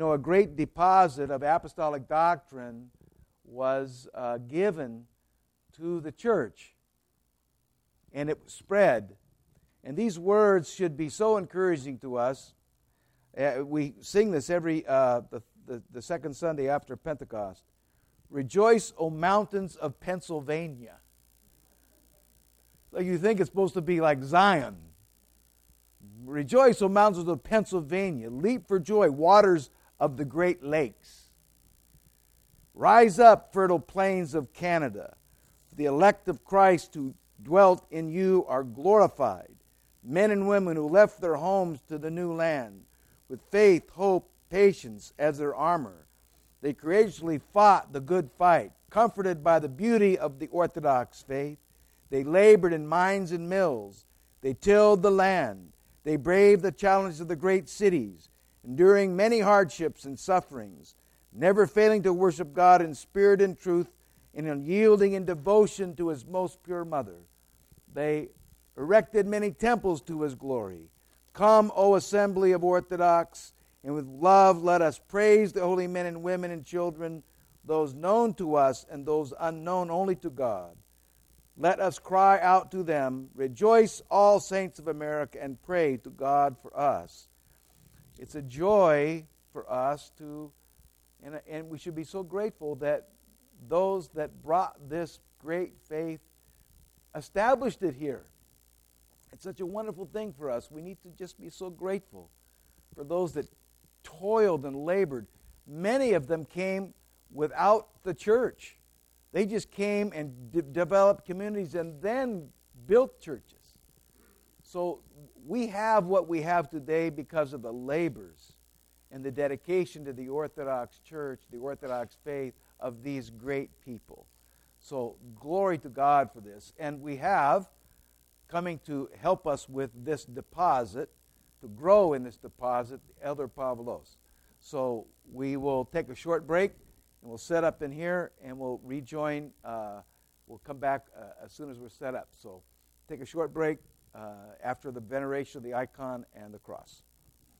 know, a great deposit of apostolic doctrine was uh, given to the church, and it spread. And these words should be so encouraging to us. Uh, we sing this every uh, the, the, the second Sunday after Pentecost. Rejoice, O mountains of Pennsylvania. Like you think it's supposed to be like Zion. Rejoice, O mountains of Pennsylvania. Leap for joy, waters of the Great Lakes. Rise up, fertile plains of Canada. The elect of Christ who dwelt in you are glorified. Men and women who left their homes to the new land with faith, hope, patience as their armor. They courageously fought the good fight, comforted by the beauty of the Orthodox faith. They labored in mines and mills. They tilled the land. They braved the challenges of the great cities, enduring many hardships and sufferings, never failing to worship God in spirit and truth, and in yielding in devotion to His most pure mother. They erected many temples to His glory. Come, O assembly of Orthodox, and with love let us praise the holy men and women and children, those known to us and those unknown only to God. Let us cry out to them, Rejoice, all saints of America, and pray to God for us. It's a joy for us to, and, and we should be so grateful that those that brought this great faith established it here. It's such a wonderful thing for us. We need to just be so grateful for those that toiled and labored. Many of them came without the church. They just came and de- developed communities and then built churches. So we have what we have today because of the labors and the dedication to the Orthodox Church, the Orthodox faith of these great people. So glory to God for this. And we have coming to help us with this deposit, to grow in this deposit, Elder Pavlos. So we will take a short break and we'll set up in here and we'll rejoin. Uh, we'll come back uh, as soon as we're set up. So take a short break uh, after the veneration of the icon and the cross.